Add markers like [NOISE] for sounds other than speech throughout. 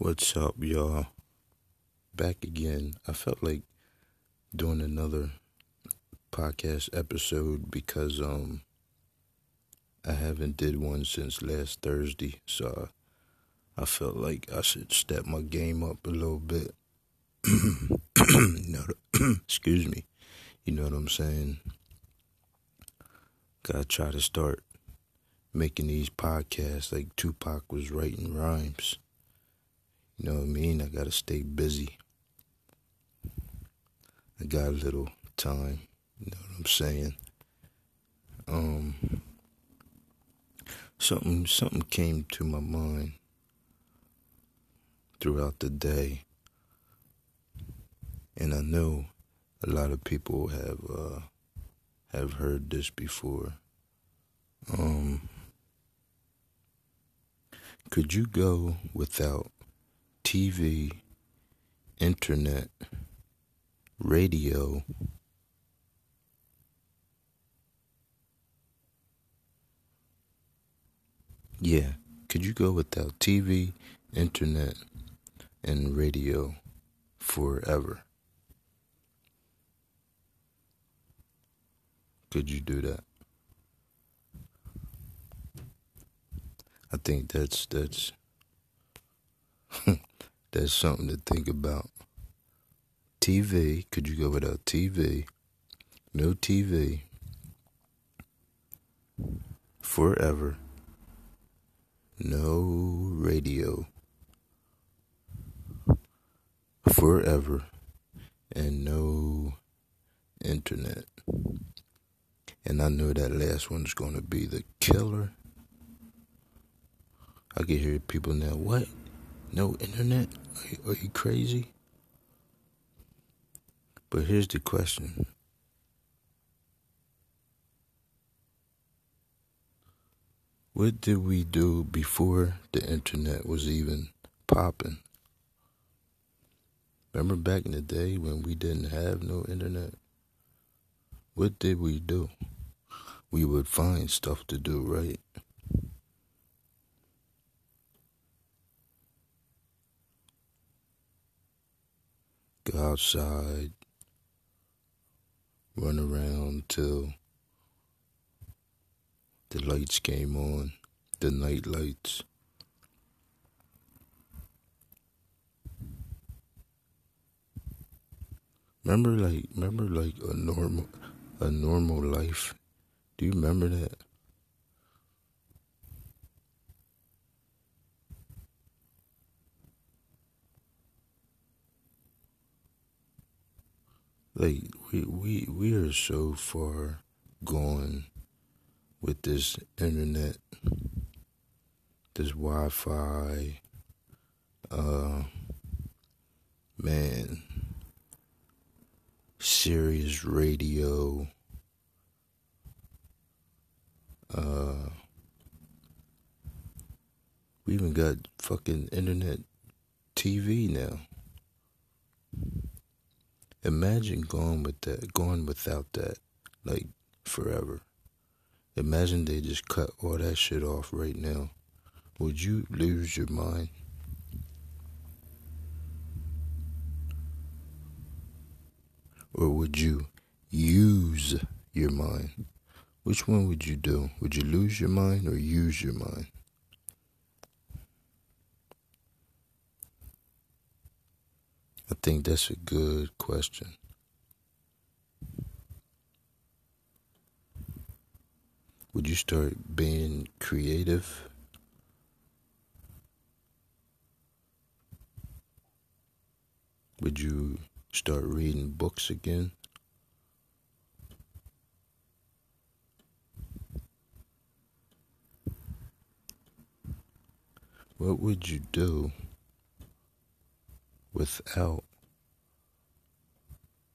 What's up, y'all? Back again. I felt like doing another podcast episode because um I haven't did one since last Thursday, so I, I felt like I should step my game up a little bit. know, [CLEARS THROAT] excuse me. You know what I'm saying? Gotta try to start making these podcasts like Tupac was writing rhymes. You know what I mean? I gotta stay busy. I got a little time. You know what I'm saying? Um, something something came to my mind throughout the day, and I know a lot of people have uh, have heard this before. Um, could you go without TV, internet, radio? Yeah, could you go without TV, internet, and radio forever? Could you do that? I think that's that's [LAUGHS] that's something to think about. TV, could you go without TV? No TV. Forever. No radio. Forever. And no internet. And I know that last one's going to be the killer. I can hear people now, what? No internet? Are you, crazy? But here's the question What did we do before the internet was even popping? Remember back in the day when we didn't have no internet? What did we do? We would find stuff to do, right? Go outside, run around till the lights came on, the night lights. Remember like remember like a normal a normal life. Do you remember that? Like we we we are so far gone with this internet, this Wi-Fi, uh, man, Sirius radio, uh, we even got fucking internet TV now. Imagine going with that, going without that, like forever. Imagine they just cut all that shit off right now. Would you lose your mind? Or would you use your mind? Which one would you do? Would you lose your mind or use your mind? I think that's a good question. Would you start being creative? Would you start reading books again? What would you do without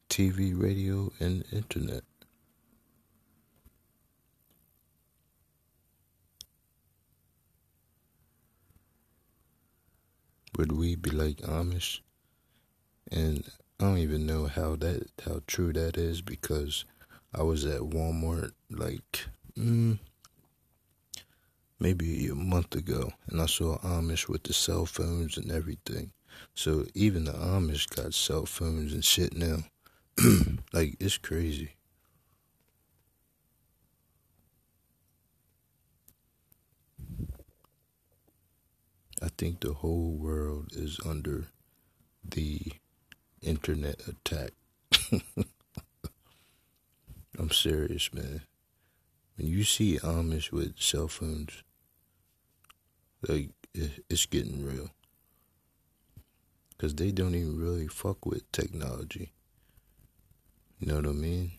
TV, radio, and internet? Would we be like Amish? And I don't even know how that how true that is because I was at Walmart like mm, maybe a month ago, and I saw Amish with the cell phones and everything. So even the Amish got cell phones and shit now. [CLEARS THROAT] like it's crazy. I think the whole world is under the internet attack. [LAUGHS] I'm serious, man. When you see Amish with cell phones, like it's getting real. Cause they don't even really fuck with technology. You know what I mean?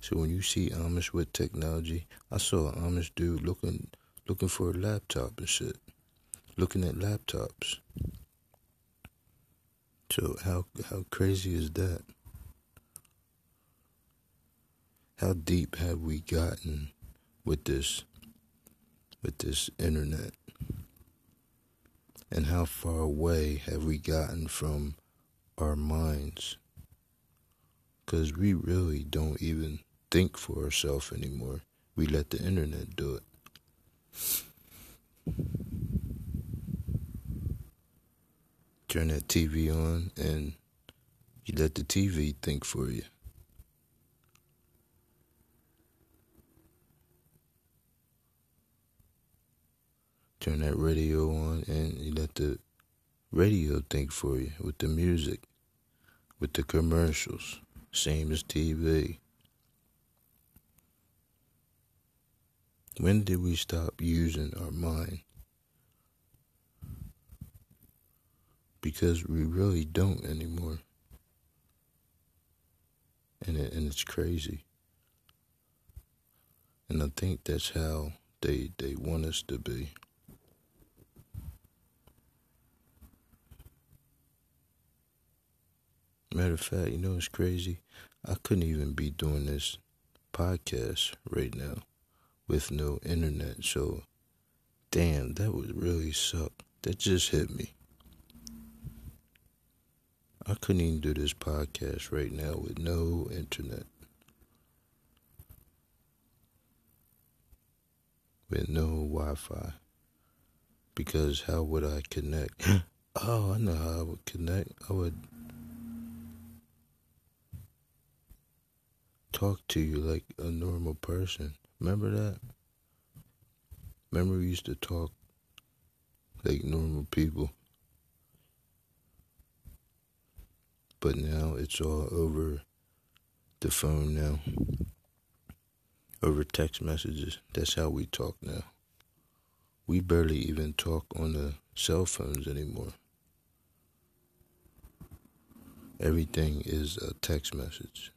So when you see Amish with technology, I saw an Amish dude looking looking for a laptop and shit. Looking at laptops. So how how crazy is that? How deep have we gotten with this with this internet? And how far away have we gotten from our minds? Because we really don't even think for ourselves anymore. We let the internet do it. turn that TV on and you let the TV think for you. Turn that radio on and you let the radio think for you with the music, with the commercials, same as TV. When did we stop using our mind? because we really don't anymore. And it, and it's crazy. And I think that's how they they want us to be. Matter of fact, you know it's crazy? I couldn't even be doing this podcast right now with no internet. So, damn, that would really suck. That just hit me. I couldn't even do this podcast right now with no internet. With no Wi Fi. Because how would I connect? [GASPS] oh, I know how I would connect. I would talk to you like a normal person. Remember that? Remember we used to talk like normal people? but now it's all over the phone now. Over text messages. That's how we talk now. We barely even talk on the cell phones anymore. Everything is a text message.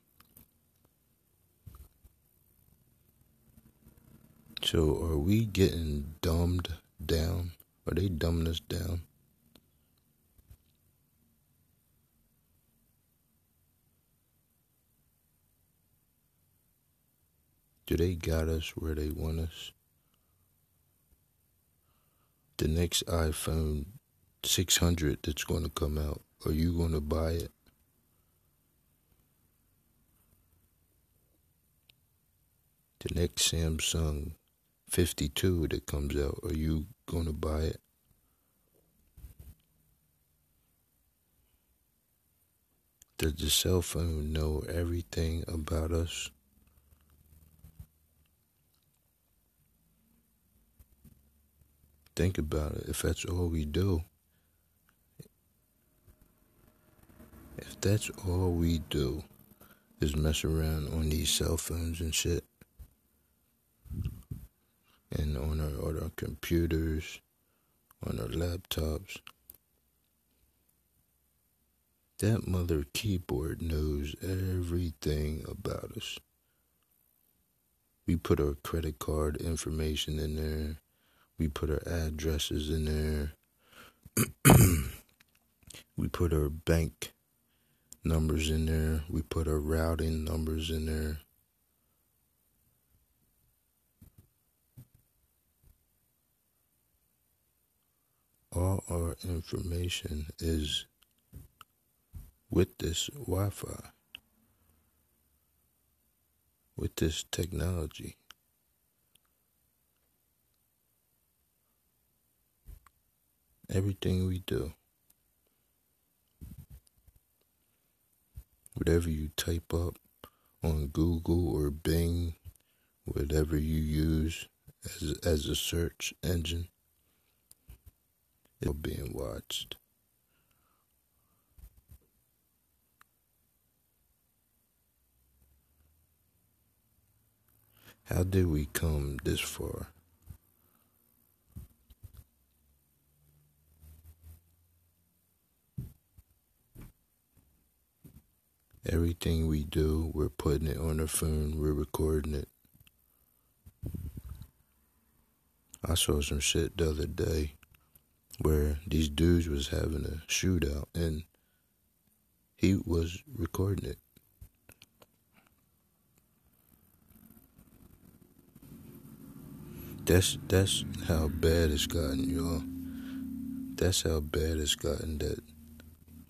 So are we getting dumbed down? Are they dumbing us down? Do they got us where they want us? The next iPhone 600 that's going to come out, are you going to buy it? The next Samsung 52 that comes out, are you going to buy it? Does the cell phone know everything about us? think about it, if that's all we do, if that's all we do is mess around on these cell phones and shit, and on our, on our computers, on our laptops, that mother keyboard knows everything about us. We put our credit card information in there we put our addresses in there. [CLEARS THROAT] we put our bank numbers in there. We put our routing numbers in there. All our information is with this Wi Fi, with this technology. everything we do. Whatever you type up on Google or Bing, whatever you use as, as a search engine, it's being watched. How did we come this far? Everything we do, we're putting it on our phone, we're recording it. I saw some shit the other day where these dudes was having a shootout and he was recording it. That's that's how bad it's gotten, y'all. That's how bad it's gotten that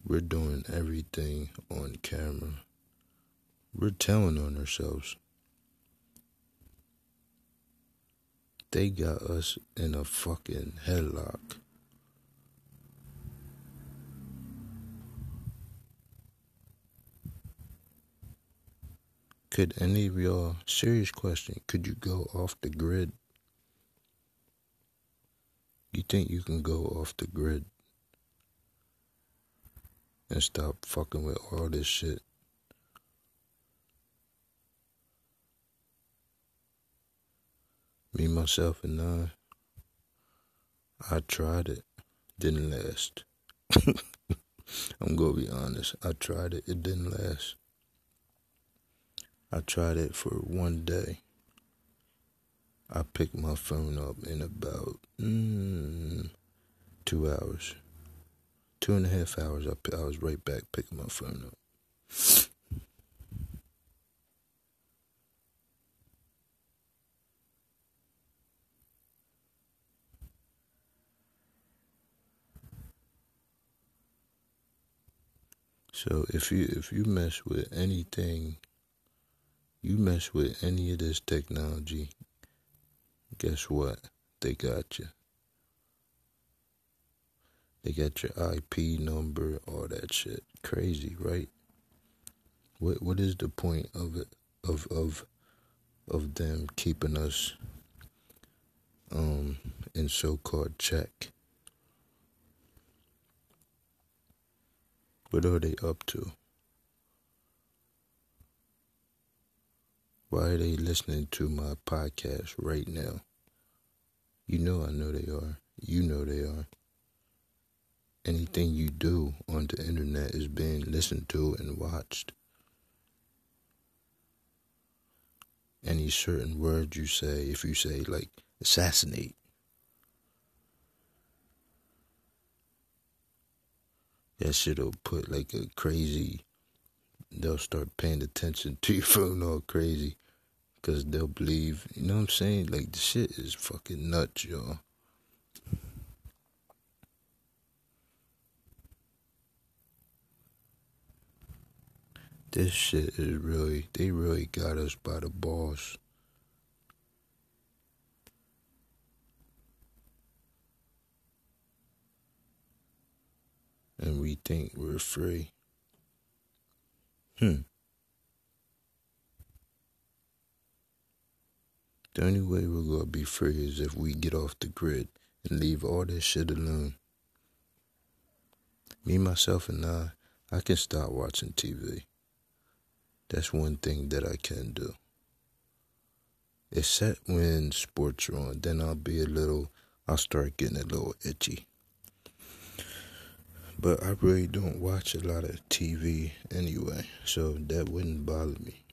we're doing everything on camera. We're telling on ourselves. They got us in a fucking headlock. Could any of y'all, serious question, could you go off the grid? You think you can go off the grid and stop fucking with all this shit? Me, myself, and I, I tried it. Didn't last. [LAUGHS] I'm gonna be honest. I tried it. It didn't last. I tried it for one day. I picked my phone up in about mm, two hours. Two and a half hours, I, I was right back picking my phone up. So if you if you mess with anything, you mess with any of this technology, guess what? They got you. They got your IP number, all that shit. Crazy, right? What what is the point of it of of of them keeping us um in so called check? What are they up to? Why are they listening to my podcast right now? You know I know they are. You know they are. Anything you do on the internet is being listened to and watched. Any certain words you say, if you say like assassinate, that shit'll put like a crazy. They'll start paying attention to your [LAUGHS] phone all crazy, cause they'll believe. You know what I'm saying? Like the shit is fucking nuts, y'all. This shit is really. They really got us by the balls. and we think we're free. Hmm. The only way we're gonna be free is if we get off the grid and leave all this shit alone. Me, myself, and I, I can stop watching TV. That's one thing that I can do. Except when sports are on, then I'll be a little, I'll start getting a little itchy. But I really don't watch a lot of TV anyway, so that wouldn't bother me.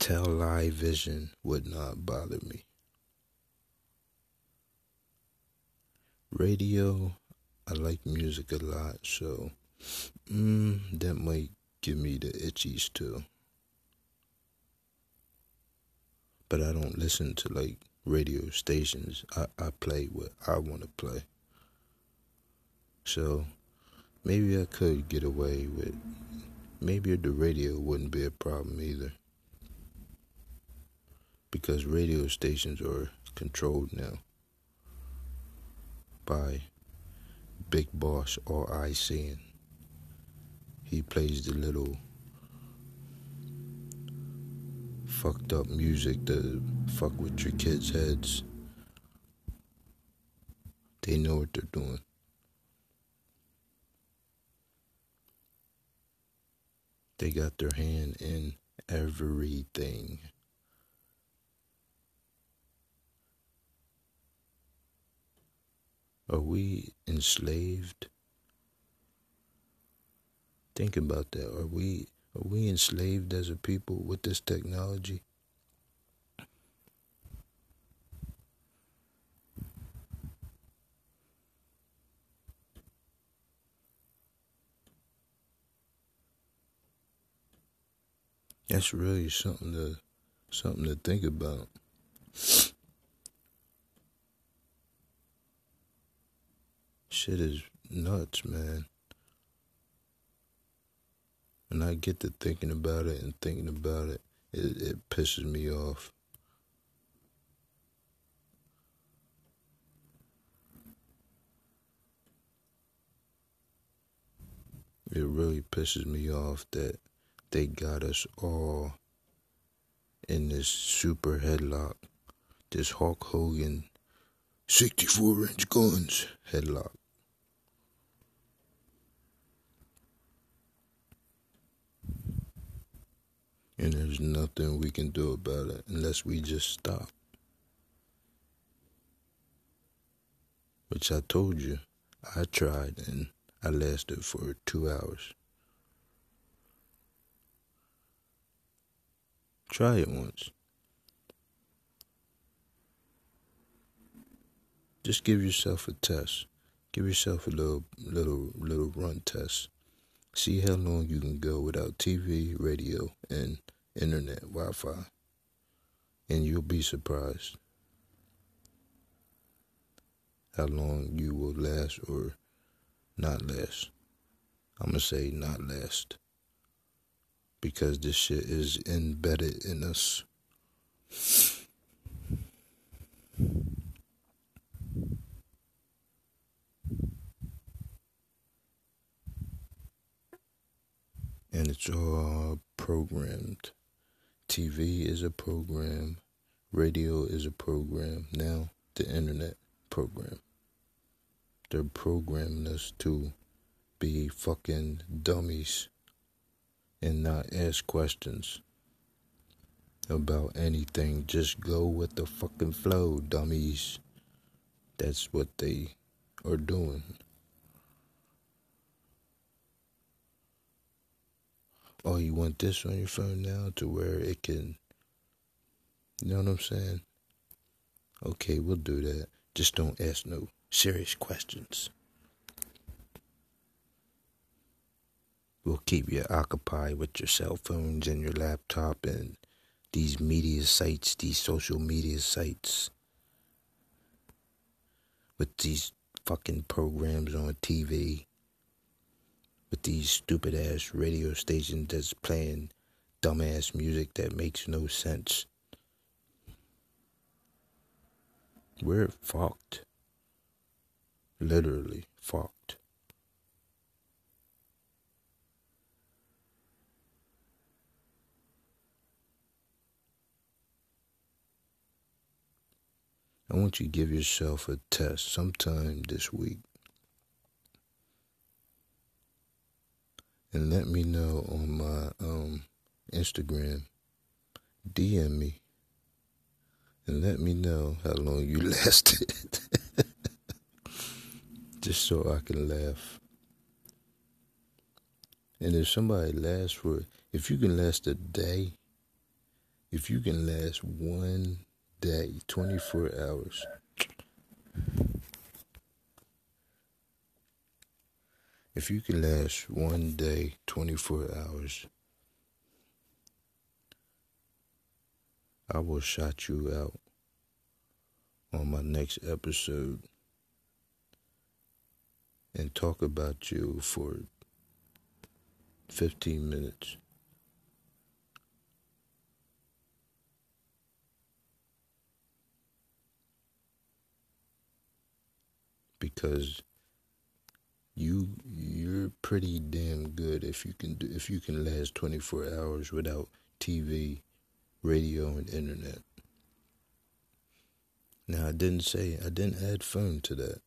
Television would not bother me. Radio, I like music a lot, so mm, that might give me the itchies too. But I don't listen to like radio stations. I, I play what I want to play. So maybe I could get away with maybe the radio wouldn't be a problem either. Because radio stations are controlled now. by Big Boss or I Seeing. He plays the little fucked up music to fuck with your kids' heads. They know what they're doing. They got their hand in everything. Are we enslaved? Think about that. Are we are we enslaved as a people with this technology? That's really something to something to think about. Shit is nuts, man. And I get to thinking about it and thinking about it, it, it pisses me off. It really pisses me off that they got us all in this super headlock, this Hulk Hogan 64 inch guns headlock. And there's nothing we can do about it unless we just stop. Which I told you, I tried and I lasted for two hours. Try it once. Just give yourself a test. Give yourself a little little little run test. See how long you can go without TV, radio, and internet, Wi Fi. And you'll be surprised how long you will last or not last. I'm to say not last because this shit is embedded in us. And it's all programmed. TV is a program, radio is a program, now the internet program. They're programming us to be fucking dummies and not ask questions about anything. Just go with the fucking flow, dummies. That's what they are doing. Oh, you want this on your phone now to where it can. You know what I'm saying? Okay, we'll do that. Just don't ask no serious questions. We'll keep you occupied with your cell phones and your laptop and these media sites, these social media sites, with these fucking programs on TV, with these stupid ass radio stations that's playing dumbass music that makes no sense. We're fucked. Literally fucked. I want you to give yourself a test sometime this week. And let me know on my um, Instagram. DM me. And let me know how long you [LAUGHS] lasted. Just so I can laugh. And if somebody lasts for, if you can last a day, if you can last one day, 24 hours. If you can last one day, 24 hours, I will shout you out on my next episode and talk about you for 15 minutes. because you you're pretty damn good if you can do, if you can last 24 hours without TV, radio and internet. Now I didn't say I didn't add phone to that.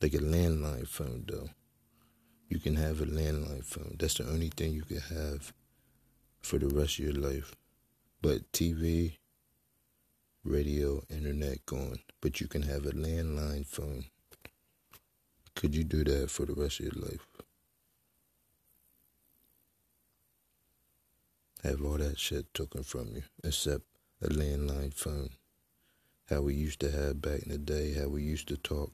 Like a landline phone though. You can have a landline phone. That's the only thing you can have for the rest of your life. But TV, radio, internet gone. But you can have a landline phone. Could you do that for the rest of your life? Have all that shit taken from you, except a landline phone. How we used to have back in the day, how we used to talk.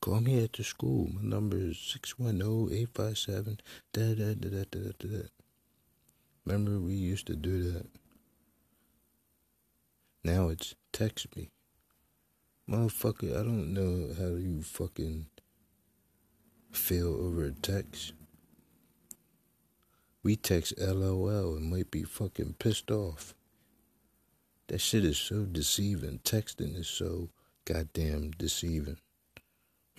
Call me at the school. My number is 610-857 da da da da da da. Remember we used to do that. Now it's text me. Motherfucker, I don't know how you fucking feel over a text. We text LOL and might be fucking pissed off. That shit is so deceiving. Texting is so goddamn deceiving. [CLEARS THROAT]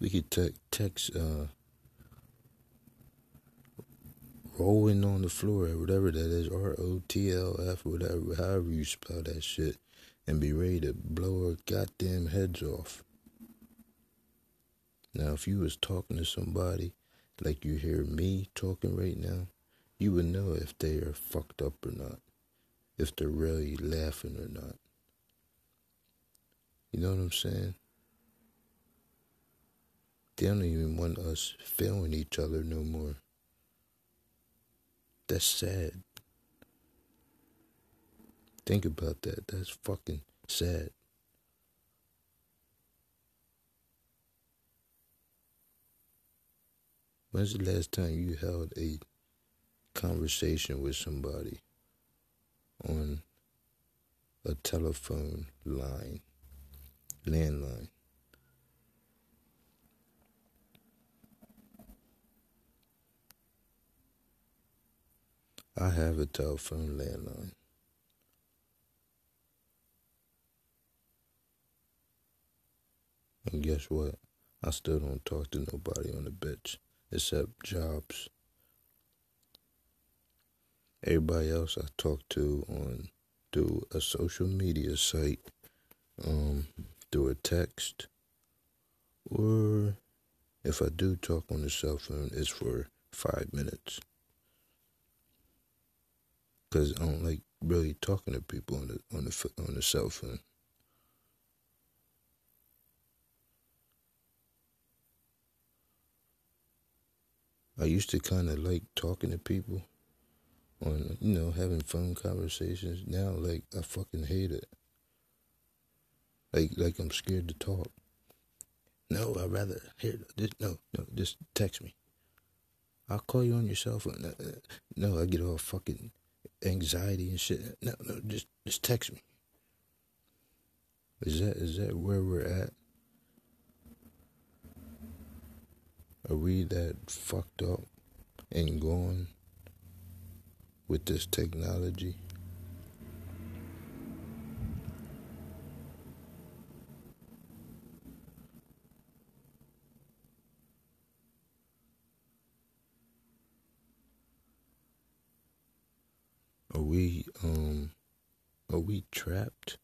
we could te- text uh, rolling on the floor, or whatever that is, R O T L F, whatever, however you spell that shit, and be ready to blow our goddamn heads off. Now, if you was talking to somebody like you hear me talking right now, you would know if they are fucked up or not, if they're really laughing or not. You know what I'm saying? They don't even want us feeling each other no more. That's sad. Think about that. That's fucking sad. When's the last time you held a conversation with somebody on a telephone line, landline? I have a telephone landline. And guess what? I still don't talk to nobody on the bitch except jobs. Everybody else I talk to on through a social media site, um, through a text, or if I do talk on the cell phone, it's for five minutes because I don't like really talking to people on the on the on the cell phone. I used to kind of like talking to people on, you know, having phone conversations. Now, like, I fucking hate it. Like, like I'm scared to talk. No, I'd rather hear this. No, no, just text me. I'll call you on your cell phone. Uh, uh, no, I get all fucking anxiety and shit. No, no, just just text me. Is that is that where we're at? Are we that fucked up and gone with this technology? Are we um are we trapped?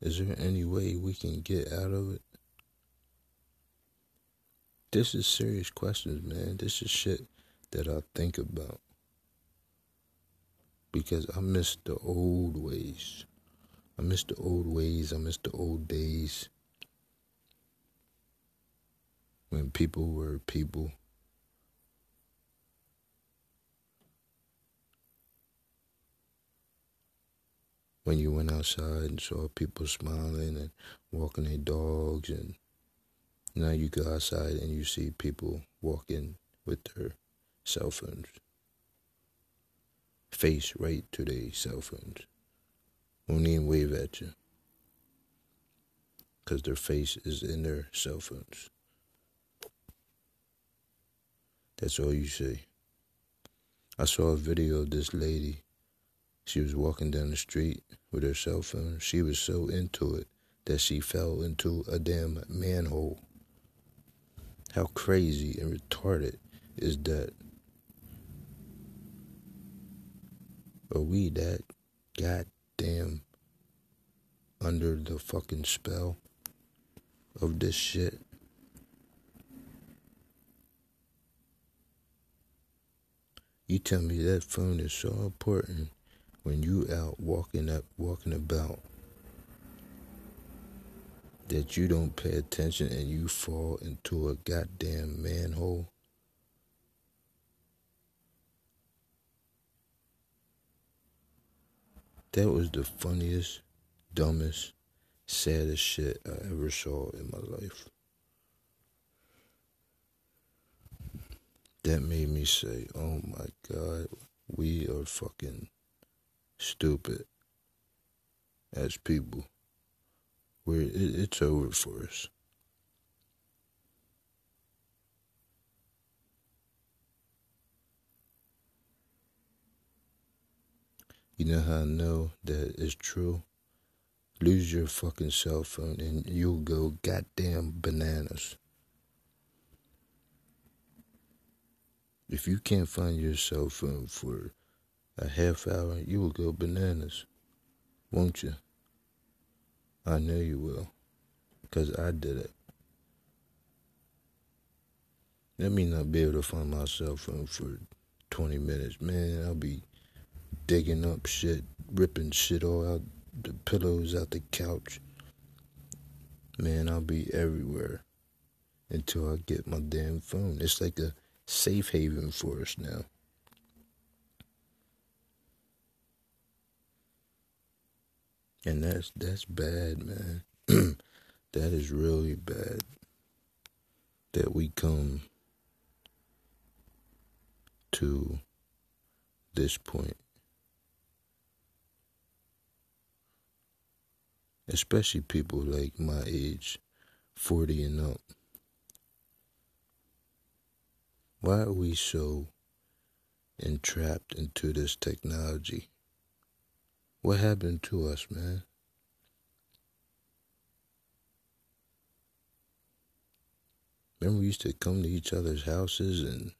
Is there any way we can get out of it? This is serious questions, man. This is shit that I think about. Because I miss the old ways. I miss the old ways. I miss the old days. When people were people. When you went outside and saw people smiling and walking their dogs and now you go outside and you see people walking with their cell phones face right to their cell phones won't even wave at you because their face is in their cell phones. That's all you see. I saw a video of this lady. She was walking down the street with her cell phone. She was so into it that she fell into a damn manhole. How crazy and retarded is that? Are we that goddamn under the fucking spell of this shit? You tell me that phone is so important when you out walking up walking about that you don't pay attention and you fall into a goddamn manhole. That was the funniest, dumbest, saddest shit I ever saw in my life. That made me say, oh my God, we are fucking stupid as people. We're, it, it's over for us. You know how I know that it's true? Lose your fucking cell phone and you'll go goddamn bananas. If you can't find your cell phone for a half hour, you will go bananas, won't you? I know you will, because I did it. Let me not be able to find my cell phone for 20 minutes. Man, I'll be digging up shit, ripping shit all out the pillows out the couch. Man, I'll be everywhere until I get my damn phone. It's like a safe haven for us now. And that's that's bad, man. [CLEARS THROAT] that is really bad. That we come to this point. Especially people like my age, 40 and up. Why are we so entrapped into this technology? What happened to us, man? Remember we used to come to each other's houses and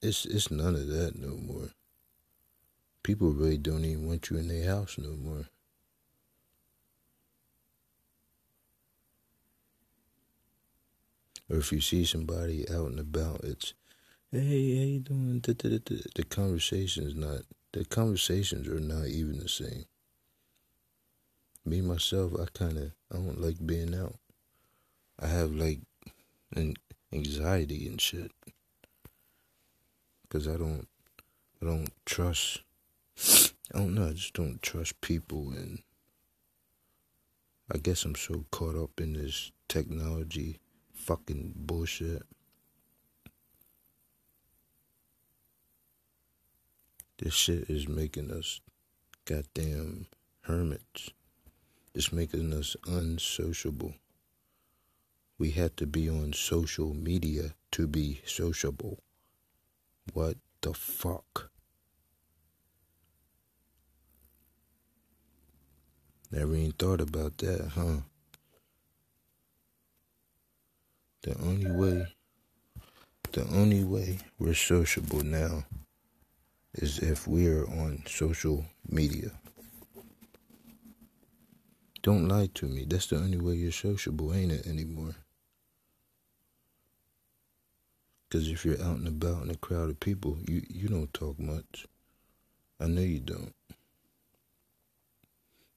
it's it's none of that no more. People really don't even want you in their house no more. Or if you see somebody out and about, it's, hey, how you doing? The conversation is not the conversations are not even the same. Me myself, I kind of I don't like being out. I have like an anxiety and shit because I don't I don't trust. [SNIFFS] I don't know. I just don't trust people, and I guess I'm so caught up in this technology fucking bullshit. This shit is making us goddamn hermits. It's making us unsociable. We had to be on social media to be sociable. What the fuck? Never even thought about that, huh? The only way, the only way we're sociable now is if we're on social media. Don't lie to me. That's the only way you're sociable, ain't it, anymore? Because if you're out and about in a crowd of people, you, you don't talk much. I know you don't.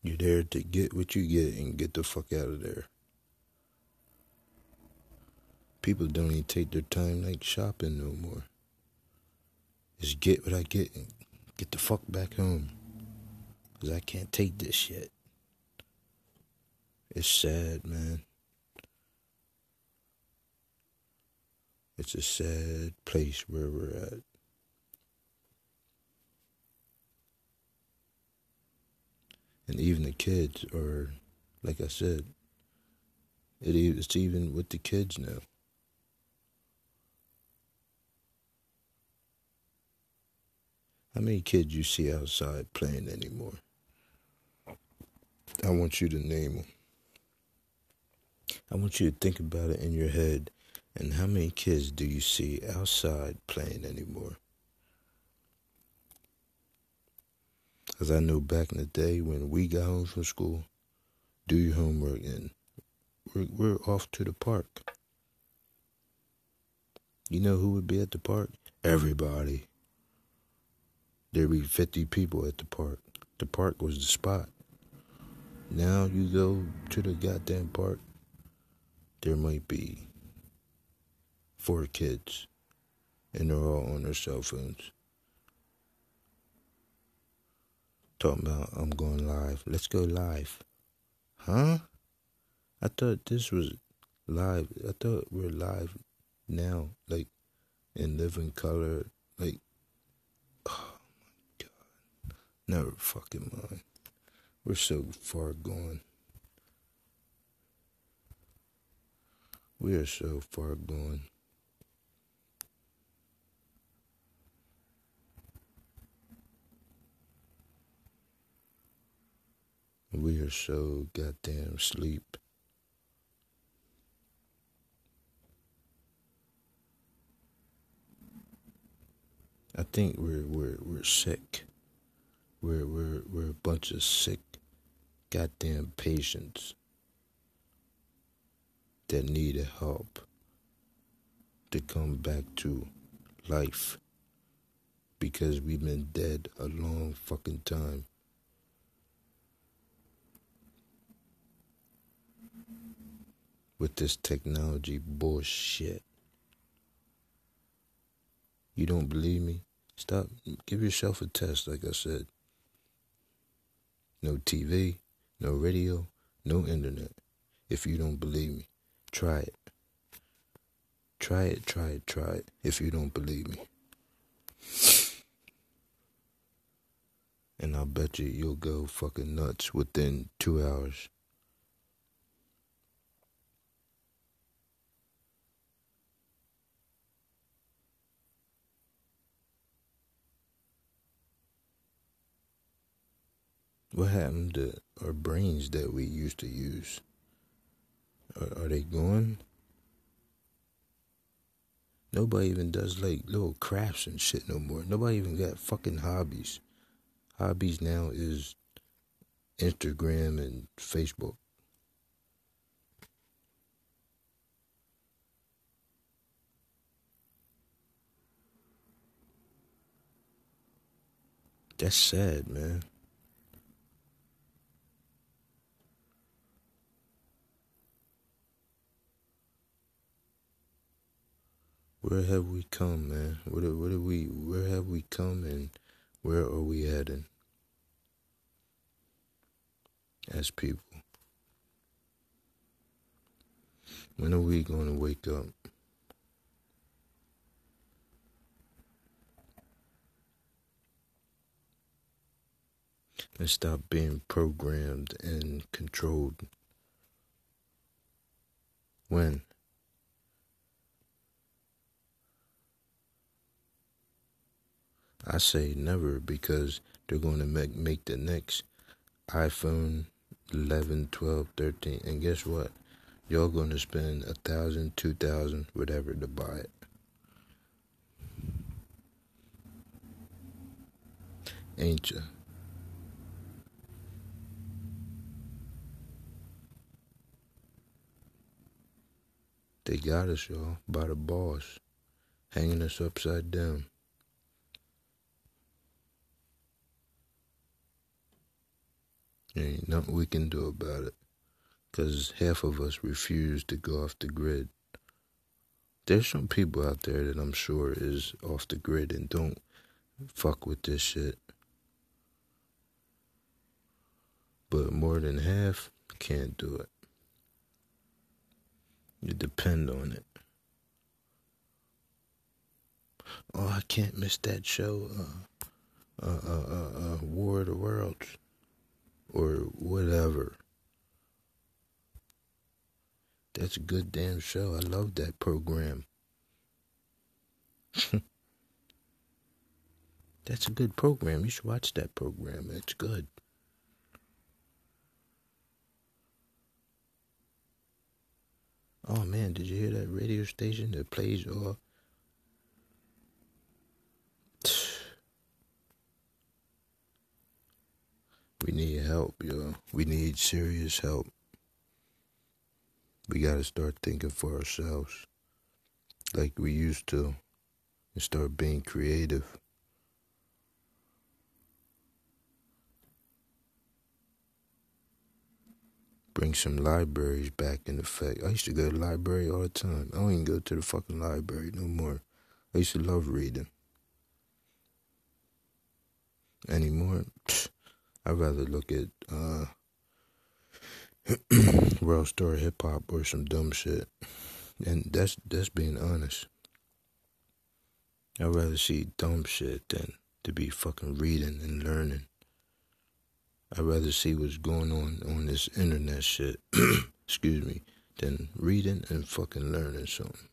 You're there to get what you get and get the fuck out of there. People don't even take their time like shopping no more is get what I get and get the fuck back home. Because I can't take this shit. It's sad, man. It's a sad place where we're at. And even the kids are, like I said, It, it's even with the kids now. How many kids you see outside playing anymore? I want you to name them. I want you to think about it in your head. And how many kids do you see outside playing anymore? Because I know back in the day when we got home from school, do your homework and we're, we're off to the park. You know who would be at the park? Everybody. There'd be 50 people at the park. The park was the spot. Now you go to the goddamn park, there might be four kids, and they're all on their cell phones. Talking about, I'm going live. Let's go live. Huh? I thought this was live. I thought we're live now, like in living color. Like, oh my God. Never fucking mind. We're so far gone. We are so far gone. We are so goddamn sleep. I think we're we're we're sick. We're we're we're a bunch of sick goddamn patients that need help to come back to life because we've been dead a long fucking time. With this technology bullshit. You don't believe me? Stop. Give yourself a test, like I said. No TV, no radio, no internet. If you don't believe me, try it. Try it, try it, try it. If you don't believe me. And I'll bet you you'll go fucking nuts within two hours. What happened to our brains that we used to use? Are, are they gone? Nobody even does like little crafts and shit no more. Nobody even got fucking hobbies. Hobbies now is Instagram and Facebook. That's sad, man. Where have we come, man? What are, what are we? Where have we come, and where are we heading as people? When are we going to wake up? And stop being programmed and controlled. When? I say never because they're going to make, make the next iPhone 11, 12, 13. And guess what? Y'all going to spend a thousand, two thousand, whatever to buy it. Ain't ya? They got us, y'all, by the boss, hanging us upside down. Ain't nothing we can do about it. Because half of us refuse to go off the grid. There's some people out there that I'm sure is off the grid and don't fuck with this shit. But more than half can't do it. You depend on it. Oh, I can't miss that show. Uh, uh, uh, uh, uh War of the Worlds or whatever. That's a good damn show. I love that program. [LAUGHS] That's a good program. You should watch that program. It's good. Oh man, did you hear that radio station that plays all? We need help, yo. We need serious help. We gotta start thinking for ourselves like we used to and start being creative. bring some libraries back in effect. I used to go to the library all the time. I don't even go to the fucking library no more. I used to love reading. Anymore, I'd rather look at uh, [CLEARS THROAT] WorldStarHipHop or some dumb shit. And that's that's being honest. I'd rather see dumb shit than to be fucking reading and learning. I'd rather see what's going on on this internet shit, [CLEARS THROAT] excuse me, than reading and fucking learning something.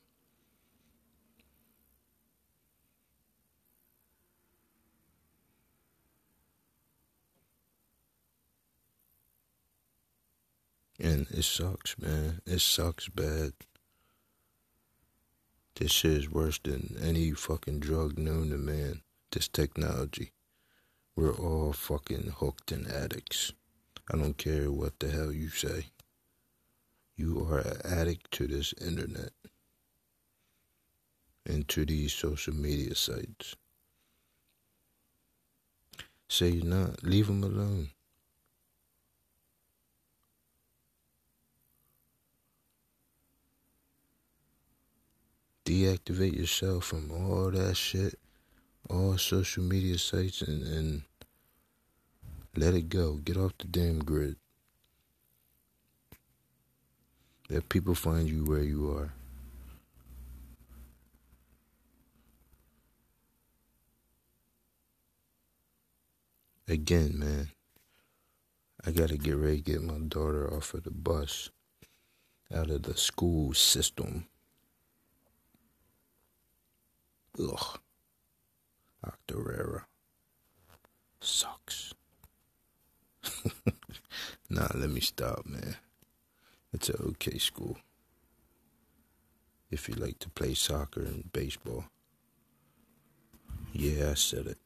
And it sucks, man. It sucks bad. This shit is worse than any fucking drug known to man. This technology. We're all fucking hooked and addicts. I don't care what the hell you say. You are an addict to this internet and to these social media sites. Say you're not. Leave them alone. Deactivate yourself from all that shit all social media sites and, and let it go. Get off the damn grid. Let people find you where you are. Again, man, I gotta get ready to get my daughter off of the bus, out of the school system. Ugh. Octorara. Sucks. [LAUGHS] nah, let me stop, man. It's a okay school. If you like to play soccer and baseball. Yeah, I said it.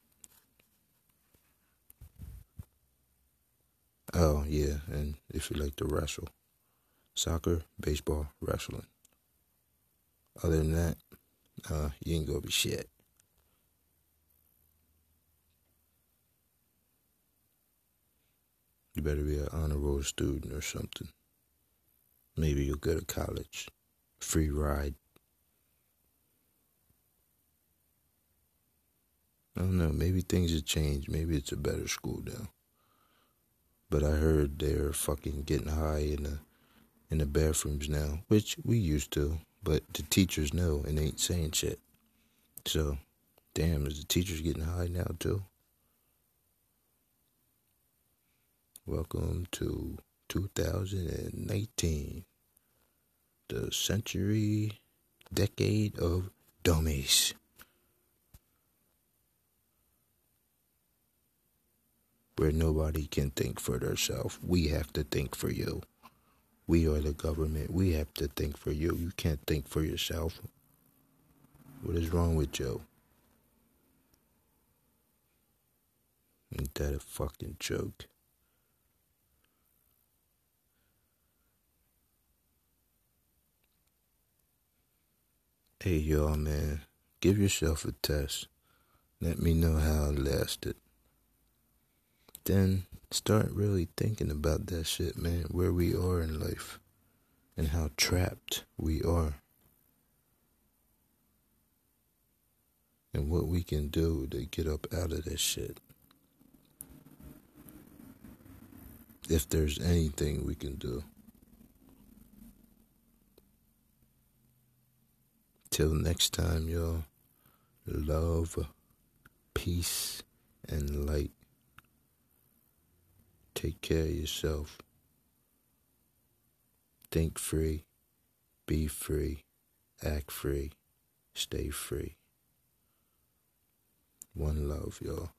Oh, yeah, and if you like to wrestle. Soccer, baseball, wrestling. Other than that, uh, you ain't gonna be shit. You better be an honor roll student or something. Maybe you'll go to college. Free ride. I don't know. Maybe things have changed. Maybe it's a better school now. But I heard they're fucking getting high in the in the bathrooms now, which we used to. But the teachers know and ain't saying shit. So, damn, is the teachers getting high now too? Welcome to 2019, the century, decade of dummies. Where nobody can think for themselves. We have to think for you. We are the government. We have to think for you. You can't think for yourself. What is wrong with you? Ain't that a fucking joke? Hey, y'all, man, give yourself a test. Let me know how it lasted. Then start really thinking about that shit, man, where we are in life and how trapped we are. And what we can do to get up out of this shit. If there's anything we can do. Till next time, y'all. Love, peace, and light. Take care of yourself. Think free. Be free, act free, stay free. One love, y'all.